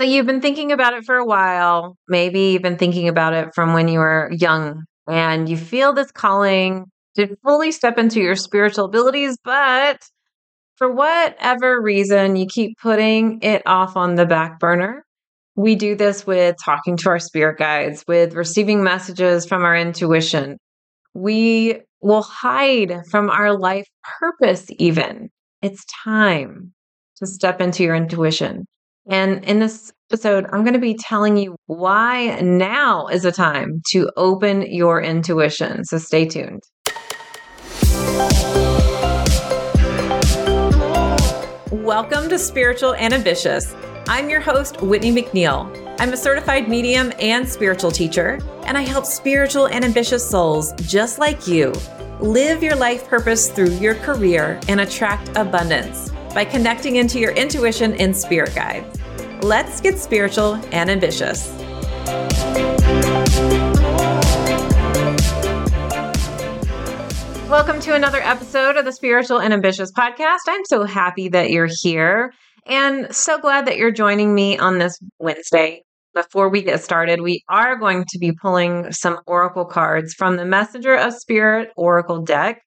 So you've been thinking about it for a while. Maybe you've been thinking about it from when you were young and you feel this calling to fully step into your spiritual abilities, but for whatever reason, you keep putting it off on the back burner. We do this with talking to our spirit guides, with receiving messages from our intuition. We will hide from our life purpose, even. It's time to step into your intuition. And in this episode, I'm going to be telling you why now is a time to open your intuition. So stay tuned. Welcome to Spiritual and Ambitious. I'm your host, Whitney McNeil. I'm a certified medium and spiritual teacher, and I help spiritual and ambitious souls just like you live your life purpose through your career and attract abundance by connecting into your intuition and spirit guides. Let's get spiritual and ambitious. Welcome to another episode of the Spiritual and Ambitious podcast. I'm so happy that you're here and so glad that you're joining me on this Wednesday. Before we get started, we are going to be pulling some oracle cards from the Messenger of Spirit Oracle deck.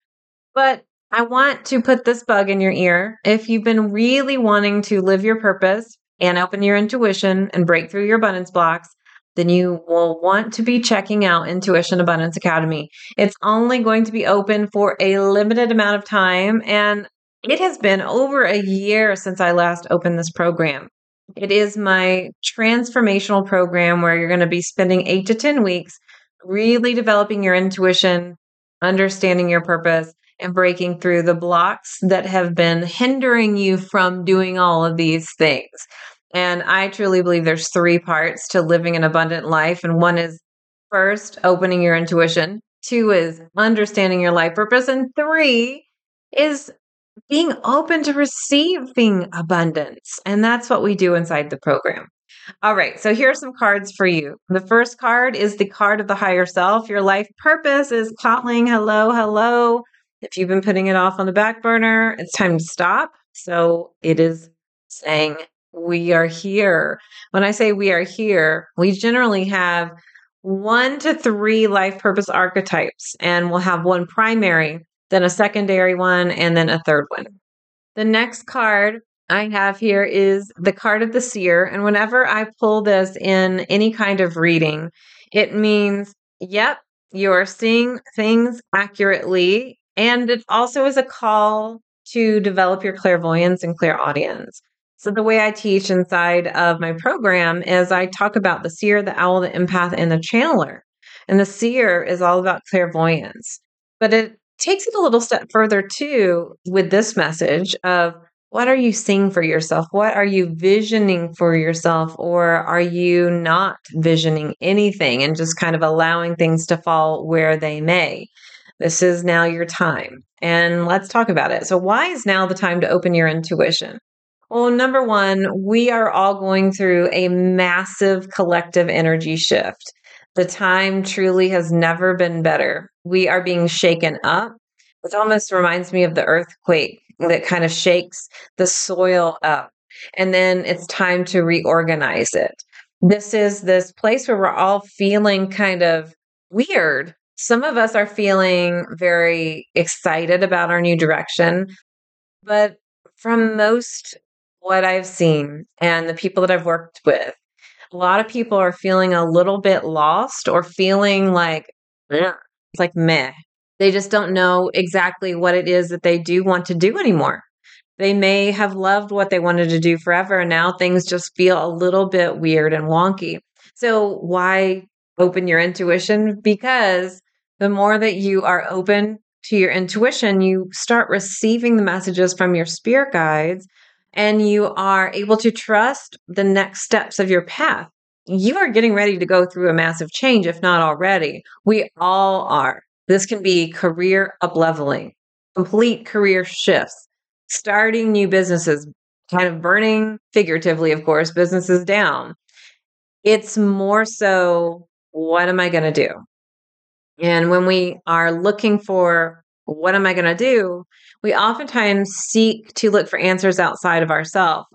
But I want to put this bug in your ear. If you've been really wanting to live your purpose and open your intuition and break through your abundance blocks, then you will want to be checking out Intuition Abundance Academy. It's only going to be open for a limited amount of time, and it has been over a year since I last opened this program. It is my transformational program where you're going to be spending eight to 10 weeks really developing your intuition, understanding your purpose, and breaking through the blocks that have been hindering you from doing all of these things. And I truly believe there's three parts to living an abundant life. And one is first, opening your intuition. Two is understanding your life purpose. And three is being open to receiving abundance. And that's what we do inside the program. All right, so here are some cards for you. The first card is the card of the higher self. Your life purpose is calling. Hello, hello. If you've been putting it off on the back burner, it's time to stop. So it is saying, We are here. When I say we are here, we generally have one to three life purpose archetypes, and we'll have one primary, then a secondary one, and then a third one. The next card I have here is the card of the seer. And whenever I pull this in any kind of reading, it means, yep, you are seeing things accurately and it also is a call to develop your clairvoyance and clairaudience. So, the way I teach inside of my program is I talk about the seer, the owl, the empath, and the channeler. And the seer is all about clairvoyance. But it takes it a little step further too with this message of what are you seeing for yourself? What are you visioning for yourself? Or are you not visioning anything and just kind of allowing things to fall where they may? This is now your time. And let's talk about it. So, why is now the time to open your intuition? Well, number one, we are all going through a massive collective energy shift. The time truly has never been better. We are being shaken up. It almost reminds me of the earthquake that kind of shakes the soil up. And then it's time to reorganize it. This is this place where we're all feeling kind of weird some of us are feeling very excited about our new direction, but from most what I've seen and the people that I've worked with, a lot of people are feeling a little bit lost or feeling like it's like meh. They just don't know exactly what it is that they do want to do anymore. They may have loved what they wanted to do forever, and now things just feel a little bit weird and wonky. So, why open your intuition? Because the more that you are open to your intuition, you start receiving the messages from your spirit guides and you are able to trust the next steps of your path. You are getting ready to go through a massive change, if not already. We all are. This can be career upleveling, complete career shifts, starting new businesses, kind of burning, figuratively, of course, businesses down. It's more so, what am I going to do? And when we are looking for what am I going to do, we oftentimes seek to look for answers outside of ourselves.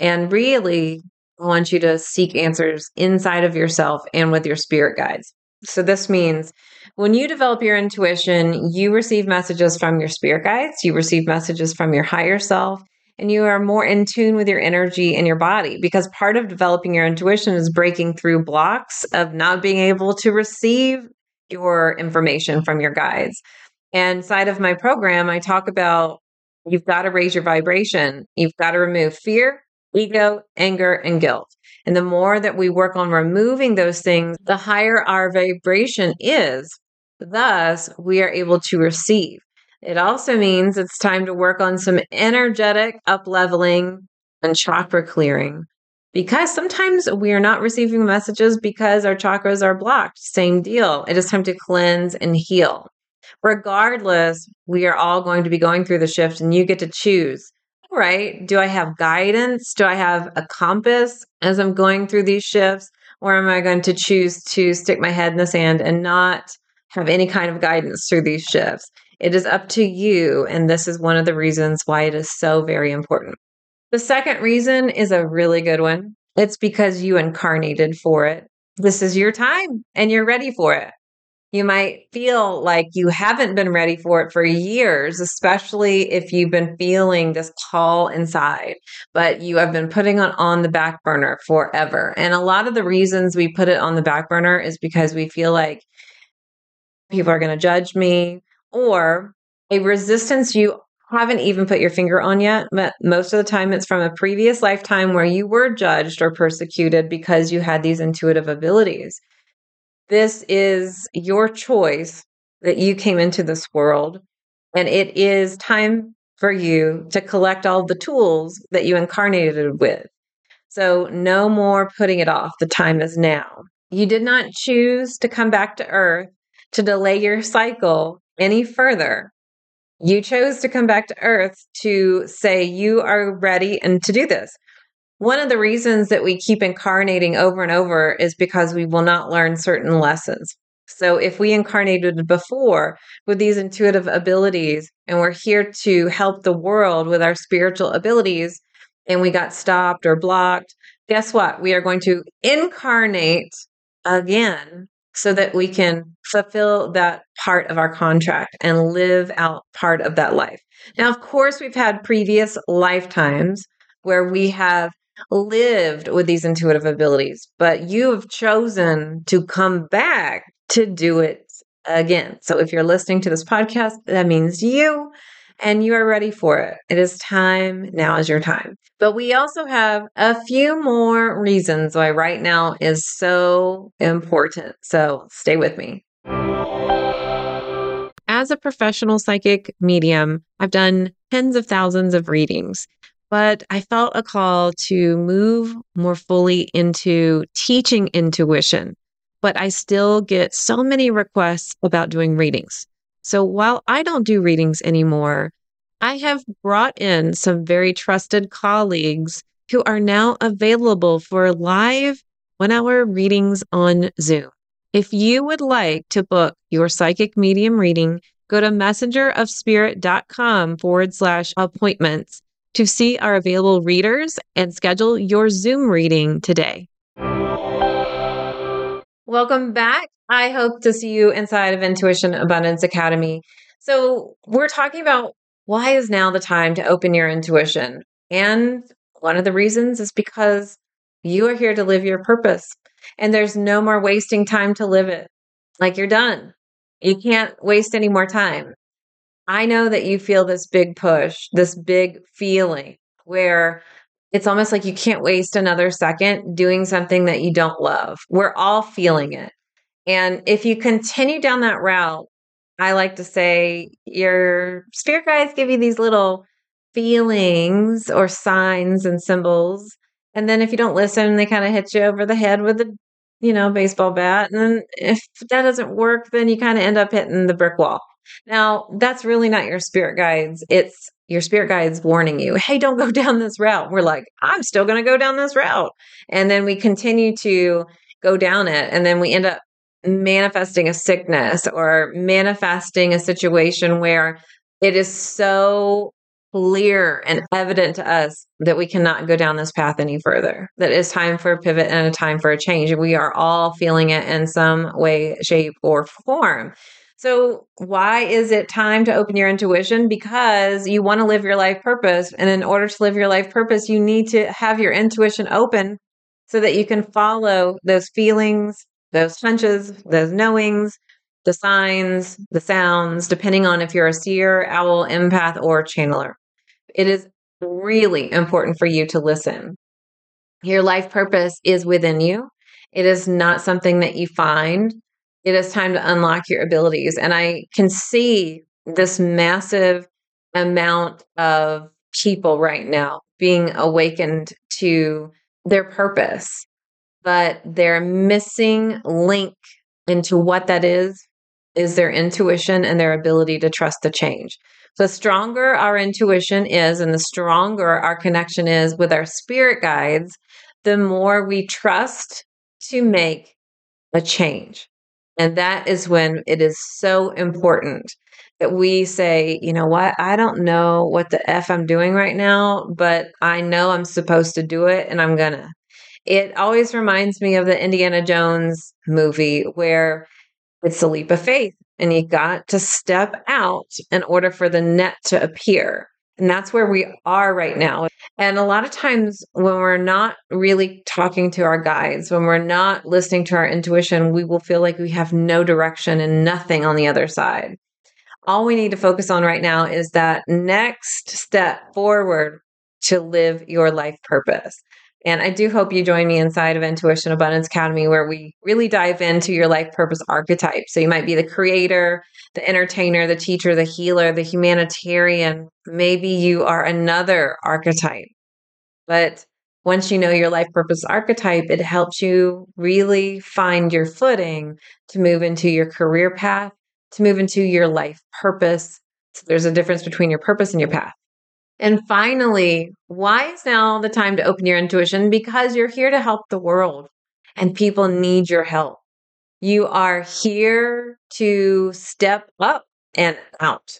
And really, I want you to seek answers inside of yourself and with your spirit guides. So, this means when you develop your intuition, you receive messages from your spirit guides, you receive messages from your higher self, and you are more in tune with your energy and your body because part of developing your intuition is breaking through blocks of not being able to receive your information from your guides. And side of my program, I talk about you've got to raise your vibration. You've got to remove fear, ego, anger, and guilt. And the more that we work on removing those things, the higher our vibration is. Thus, we are able to receive. It also means it's time to work on some energetic up leveling and chakra clearing because sometimes we are not receiving messages because our chakras are blocked. Same deal. It is time to cleanse and heal. Regardless, we are all going to be going through the shift and you get to choose. All right, do I have guidance? Do I have a compass as I'm going through these shifts? Or am I going to choose to stick my head in the sand and not have any kind of guidance through these shifts? It is up to you. And this is one of the reasons why it is so very important. The second reason is a really good one. It's because you incarnated for it. This is your time and you're ready for it. You might feel like you haven't been ready for it for years, especially if you've been feeling this call inside, but you have been putting it on the back burner forever. And a lot of the reasons we put it on the back burner is because we feel like people are going to judge me or a resistance you haven't even put your finger on yet, but most of the time it's from a previous lifetime where you were judged or persecuted because you had these intuitive abilities. This is your choice that you came into this world, and it is time for you to collect all the tools that you incarnated with. So, no more putting it off. The time is now. You did not choose to come back to Earth to delay your cycle any further. You chose to come back to Earth to say you are ready and to do this. One of the reasons that we keep incarnating over and over is because we will not learn certain lessons. So, if we incarnated before with these intuitive abilities and we're here to help the world with our spiritual abilities and we got stopped or blocked, guess what? We are going to incarnate again so that we can fulfill that part of our contract and live out part of that life. Now, of course, we've had previous lifetimes where we have lived with these intuitive abilities, but you have chosen to come back to do it again. So if you're listening to this podcast, that means you and you are ready for it. It is time. Now is your time. But we also have a few more reasons why right now is so important. So stay with me. As a professional psychic medium, I've done tens of thousands of readings, but I felt a call to move more fully into teaching intuition. But I still get so many requests about doing readings. So while I don't do readings anymore, I have brought in some very trusted colleagues who are now available for live one hour readings on Zoom. If you would like to book your psychic medium reading, go to messengerofspirit.com forward slash appointments to see our available readers and schedule your Zoom reading today. Welcome back. I hope to see you inside of Intuition Abundance Academy. So, we're talking about why is now the time to open your intuition? And one of the reasons is because you are here to live your purpose and there's no more wasting time to live it. Like you're done. You can't waste any more time. I know that you feel this big push, this big feeling where it's almost like you can't waste another second doing something that you don't love. We're all feeling it. And if you continue down that route, I like to say your spirit guides give you these little feelings or signs and symbols. And then if you don't listen, they kind of hit you over the head with a, you know, baseball bat. And then if that doesn't work, then you kind of end up hitting the brick wall. Now, that's really not your spirit guides. It's your spirit guides warning you, hey, don't go down this route. We're like, I'm still going to go down this route. And then we continue to go down it. And then we end up manifesting a sickness or manifesting a situation where it is so clear and evident to us that we cannot go down this path any further, that it's time for a pivot and a time for a change. We are all feeling it in some way, shape, or form. So, why is it time to open your intuition? Because you want to live your life purpose. And in order to live your life purpose, you need to have your intuition open so that you can follow those feelings, those hunches, those knowings, the signs, the sounds, depending on if you're a seer, owl, empath, or channeler. It is really important for you to listen. Your life purpose is within you. It is not something that you find. It is time to unlock your abilities. And I can see this massive amount of people right now being awakened to their purpose, but their missing link into what that is is their intuition and their ability to trust the change. The stronger our intuition is and the stronger our connection is with our spirit guides, the more we trust to make a change. And that is when it is so important that we say, you know what, I don't know what the F I'm doing right now, but I know I'm supposed to do it and I'm gonna. It always reminds me of the Indiana Jones movie where it's a leap of faith and you got to step out in order for the net to appear. And that's where we are right now. And a lot of times when we're not really talking to our guides, when we're not listening to our intuition, we will feel like we have no direction and nothing on the other side. All we need to focus on right now is that next step forward to live your life purpose. And I do hope you join me inside of Intuition Abundance Academy, where we really dive into your life purpose archetype. So you might be the creator, the entertainer, the teacher, the healer, the humanitarian. Maybe you are another archetype. But once you know your life purpose archetype, it helps you really find your footing to move into your career path, to move into your life purpose. So there's a difference between your purpose and your path. And finally, why is now the time to open your intuition? Because you're here to help the world and people need your help. You are here to step up and out.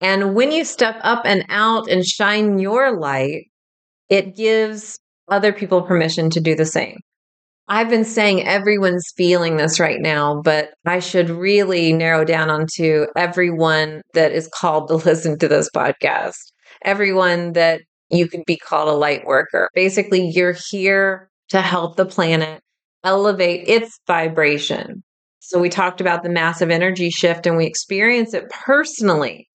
And when you step up and out and shine your light, it gives other people permission to do the same. I've been saying everyone's feeling this right now, but I should really narrow down onto everyone that is called to listen to this podcast everyone that you could be called a light worker. Basically, you're here to help the planet elevate its vibration. So, we talked about the massive energy shift and we experience it personally.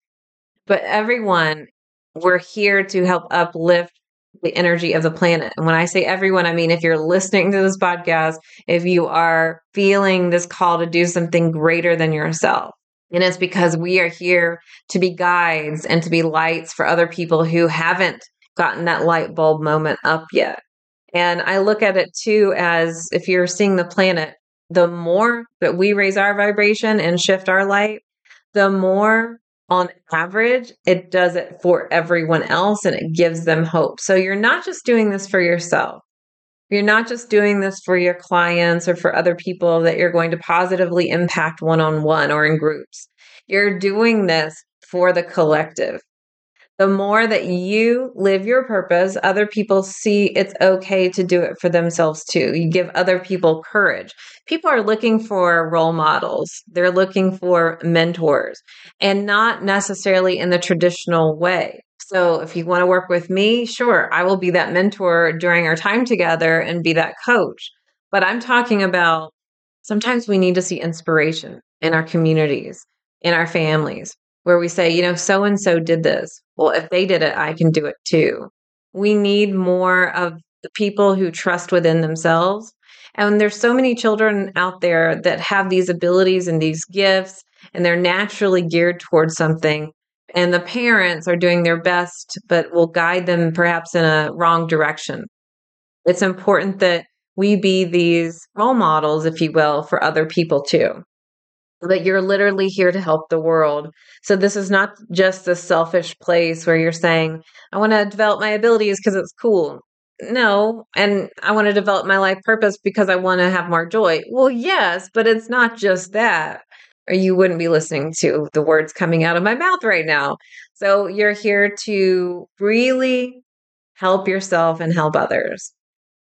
But everyone, we're here to help uplift the energy of the planet. And when I say everyone, I mean if you're listening to this podcast, if you are feeling this call to do something greater than yourself, and it's because we are here to be guides and to be lights for other people who haven't gotten that light bulb moment up yet. And I look at it too as if you're seeing the planet, the more that we raise our vibration and shift our light, the more on average it does it for everyone else and it gives them hope. So you're not just doing this for yourself. You're not just doing this for your clients or for other people that you're going to positively impact one on one or in groups. You're doing this for the collective. The more that you live your purpose, other people see it's okay to do it for themselves too. You give other people courage. People are looking for role models, they're looking for mentors, and not necessarily in the traditional way. So if you want to work with me, sure, I will be that mentor during our time together and be that coach. But I'm talking about sometimes we need to see inspiration in our communities, in our families, where we say, you know, so and so did this. Well, if they did it, I can do it too. We need more of the people who trust within themselves. And there's so many children out there that have these abilities and these gifts, and they're naturally geared towards something and the parents are doing their best, but will guide them perhaps in a wrong direction. It's important that we be these role models, if you will, for other people too. That you're literally here to help the world. So this is not just a selfish place where you're saying, I want to develop my abilities because it's cool. No, and I want to develop my life purpose because I want to have more joy. Well, yes, but it's not just that or you wouldn't be listening to the words coming out of my mouth right now. So you're here to really help yourself and help others.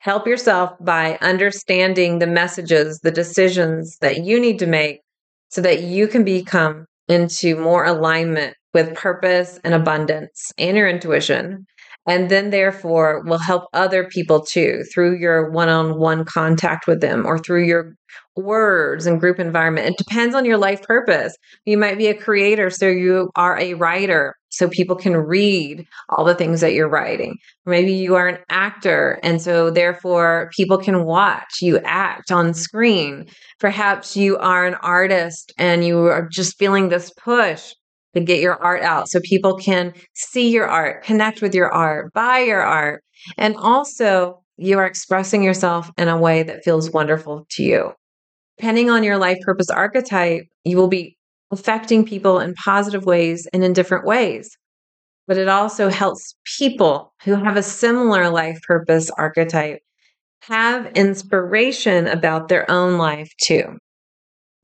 Help yourself by understanding the messages, the decisions that you need to make so that you can become into more alignment with purpose and abundance and your intuition and then therefore will help other people too through your one-on-one contact with them or through your words and group environment. It depends on your life purpose. You might be a creator so you are a writer so people can read all the things that you're writing. Maybe you are an actor and so therefore people can watch you act on screen. Perhaps you are an artist and you are just feeling this push to get your art out so people can see your art, connect with your art, buy your art. And also, you are expressing yourself in a way that feels wonderful to you. Depending on your life purpose archetype, you will be affecting people in positive ways and in different ways. But it also helps people who have a similar life purpose archetype have inspiration about their own life too.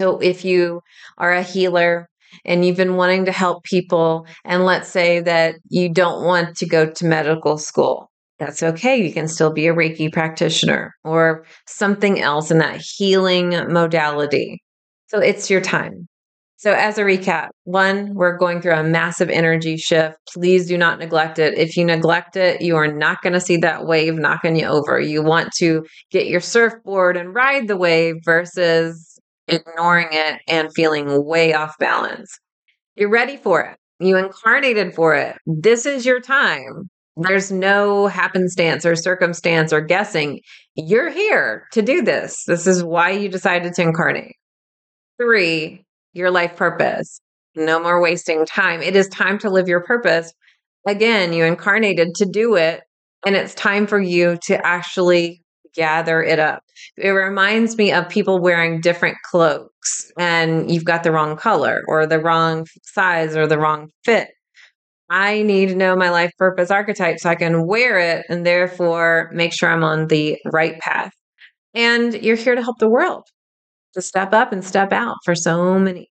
So if you are a healer and you've been wanting to help people, and let's say that you don't want to go to medical school, that's okay. You can still be a Reiki practitioner or something else in that healing modality. So it's your time. So, as a recap, one, we're going through a massive energy shift. Please do not neglect it. If you neglect it, you are not going to see that wave knocking you over. You want to get your surfboard and ride the wave versus ignoring it and feeling way off balance. You're ready for it. You incarnated for it. This is your time. There's no happenstance or circumstance or guessing. You're here to do this. This is why you decided to incarnate. Three, your life purpose. No more wasting time. It is time to live your purpose. Again, you incarnated to do it, and it's time for you to actually gather it up. It reminds me of people wearing different cloaks and you've got the wrong color or the wrong size or the wrong fit. I need to know my life purpose archetype so I can wear it and therefore make sure I'm on the right path. And you're here to help the world to step up and step out for so many,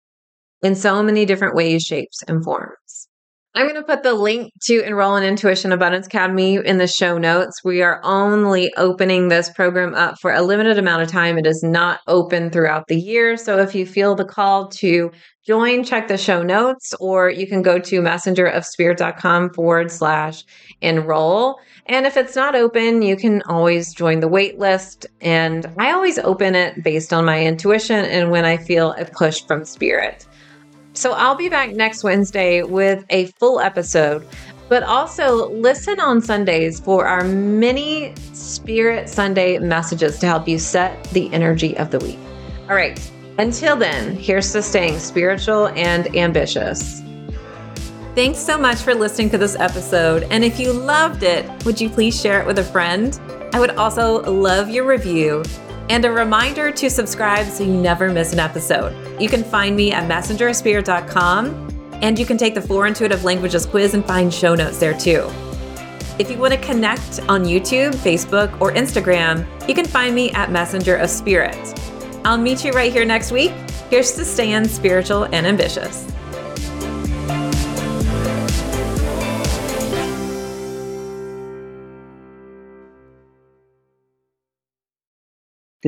in so many different ways, shapes, and forms. I'm going to put the link to enroll in Intuition Abundance Academy in the show notes. We are only opening this program up for a limited amount of time. It is not open throughout the year. So if you feel the call to join, check the show notes, or you can go to messengerofspirit.com forward slash enroll. And if it's not open, you can always join the wait list. And I always open it based on my intuition and when I feel a push from spirit. So I'll be back next Wednesday with a full episode, but also listen on Sundays for our mini Spirit Sunday messages to help you set the energy of the week. All right. Until then, here's to staying spiritual and ambitious. Thanks so much for listening to this episode. And if you loved it, would you please share it with a friend? I would also love your review and a reminder to subscribe so you never miss an episode. You can find me at messengerspirit.com and you can take the Four Intuitive Languages quiz and find show notes there too. If you want to connect on YouTube, Facebook, or Instagram, you can find me at Messenger of Spirit. I'll meet you right here next week. Here's to staying spiritual and ambitious.